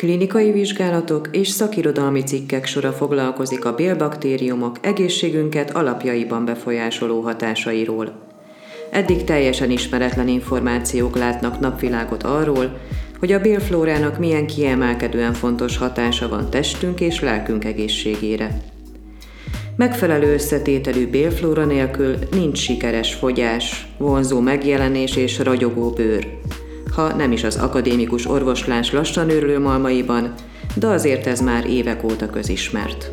Klinikai vizsgálatok és szakirodalmi cikkek sora foglalkozik a bélbaktériumok egészségünket alapjaiban befolyásoló hatásairól. Eddig teljesen ismeretlen információk látnak napvilágot arról, hogy a bélflórának milyen kiemelkedően fontos hatása van testünk és lelkünk egészségére. Megfelelő összetételű bélflóra nélkül nincs sikeres fogyás, vonzó megjelenés és ragyogó bőr, ha nem is az akadémikus orvoslás lassan őrlő malmaiban, de azért ez már évek óta közismert.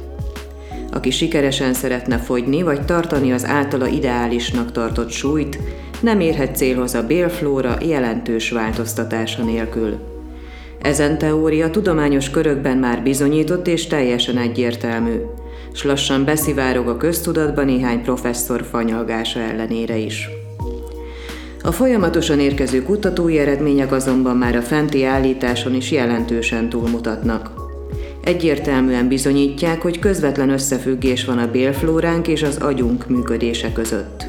Aki sikeresen szeretne fogyni vagy tartani az általa ideálisnak tartott súlyt, nem érhet célhoz a bélflóra jelentős változtatása nélkül. Ezen teória tudományos körökben már bizonyított és teljesen egyértelmű, s lassan beszivárog a köztudatba néhány professzor fanyalgása ellenére is. A folyamatosan érkező kutatói eredmények azonban már a fenti állításon is jelentősen túlmutatnak. Egyértelműen bizonyítják, hogy közvetlen összefüggés van a bélflóránk és az agyunk működése között.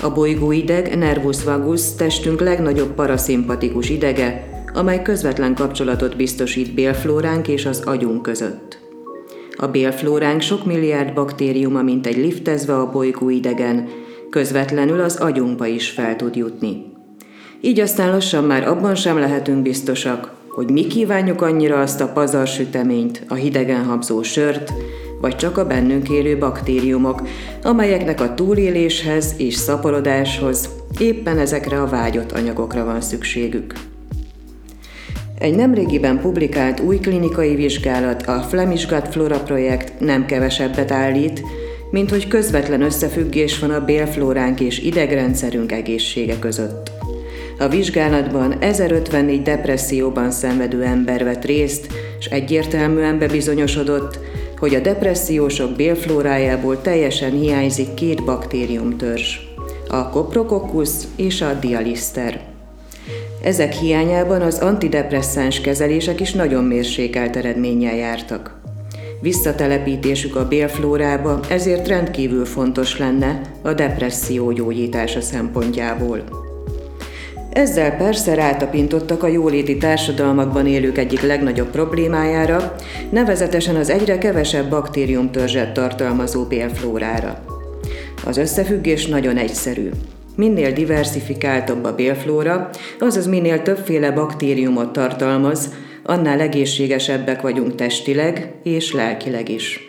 A bolygóideg nervus vagus testünk legnagyobb paraszimpatikus idege, amely közvetlen kapcsolatot biztosít bélflóránk és az agyunk között. A bélflóránk sok milliárd baktériuma, mint egy liftezve a bolygóidegen, közvetlenül az agyunkba is fel tud jutni. Így aztán lassan már abban sem lehetünk biztosak, hogy mi kívánjuk annyira azt a pazarsüteményt, a hidegen habzó sört, vagy csak a bennünk élő baktériumok, amelyeknek a túléléshez és szaporodáshoz éppen ezekre a vágyott anyagokra van szükségük. Egy nemrégiben publikált új klinikai vizsgálat, a Flemish Gut Flora projekt nem kevesebbet állít, mint hogy közvetlen összefüggés van a bélflóránk és idegrendszerünk egészsége között. A vizsgálatban 1054 depresszióban szenvedő ember vett részt, és egyértelműen bebizonyosodott, hogy a depressziósok bélflórájából teljesen hiányzik két baktériumtörzs, a Coprococcus és a Dialister. Ezek hiányában az antidepresszáns kezelések is nagyon mérsékelt eredménnyel jártak. Visszatelepítésük a bélflórába ezért rendkívül fontos lenne a depresszió gyógyítása szempontjából. Ezzel persze rátapintottak a jóléti társadalmakban élők egyik legnagyobb problémájára, nevezetesen az egyre kevesebb baktériumtörzset tartalmazó bélflórára. Az összefüggés nagyon egyszerű. Minél diversifikáltabb a bélflóra, azaz minél többféle baktériumot tartalmaz, annál egészségesebbek vagyunk testileg és lelkileg is.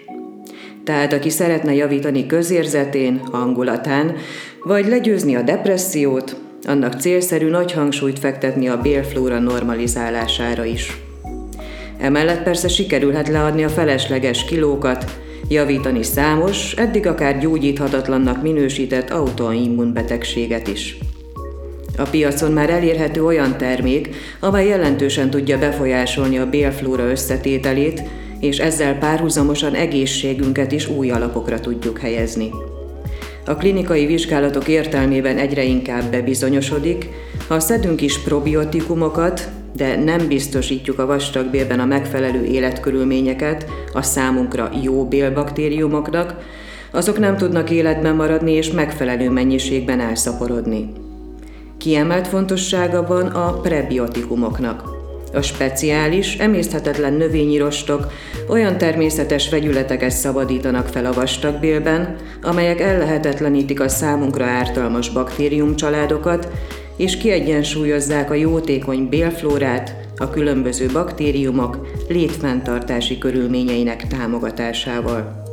Tehát aki szeretne javítani közérzetén, hangulatán, vagy legyőzni a depressziót, annak célszerű nagy hangsúlyt fektetni a bélflóra normalizálására is. Emellett persze sikerülhet leadni a felesleges kilókat, javítani számos, eddig akár gyógyíthatatlannak minősített autoimmunbetegséget is. A piacon már elérhető olyan termék, amely jelentősen tudja befolyásolni a bélflóra összetételét, és ezzel párhuzamosan egészségünket is új alapokra tudjuk helyezni. A klinikai vizsgálatok értelmében egyre inkább bebizonyosodik, ha szedünk is probiotikumokat, de nem biztosítjuk a vastagbélben a megfelelő életkörülményeket a számunkra jó bélbaktériumoknak, azok nem tudnak életben maradni és megfelelő mennyiségben elszaporodni. Kiemelt fontossága van a prebiotikumoknak. A speciális, emészthetetlen növényi rostok olyan természetes vegyületeket szabadítanak fel a vastagbélben, amelyek ellehetetlenítik a számunkra ártalmas baktériumcsaládokat, és kiegyensúlyozzák a jótékony bélflórát a különböző baktériumok létfenntartási körülményeinek támogatásával.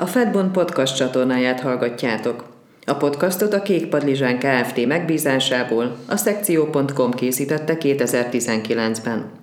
A Fedbon podcast csatornáját hallgatjátok. A podcastot a Kék Padlizsán Kft. megbízásából a szekció.com készítette 2019-ben.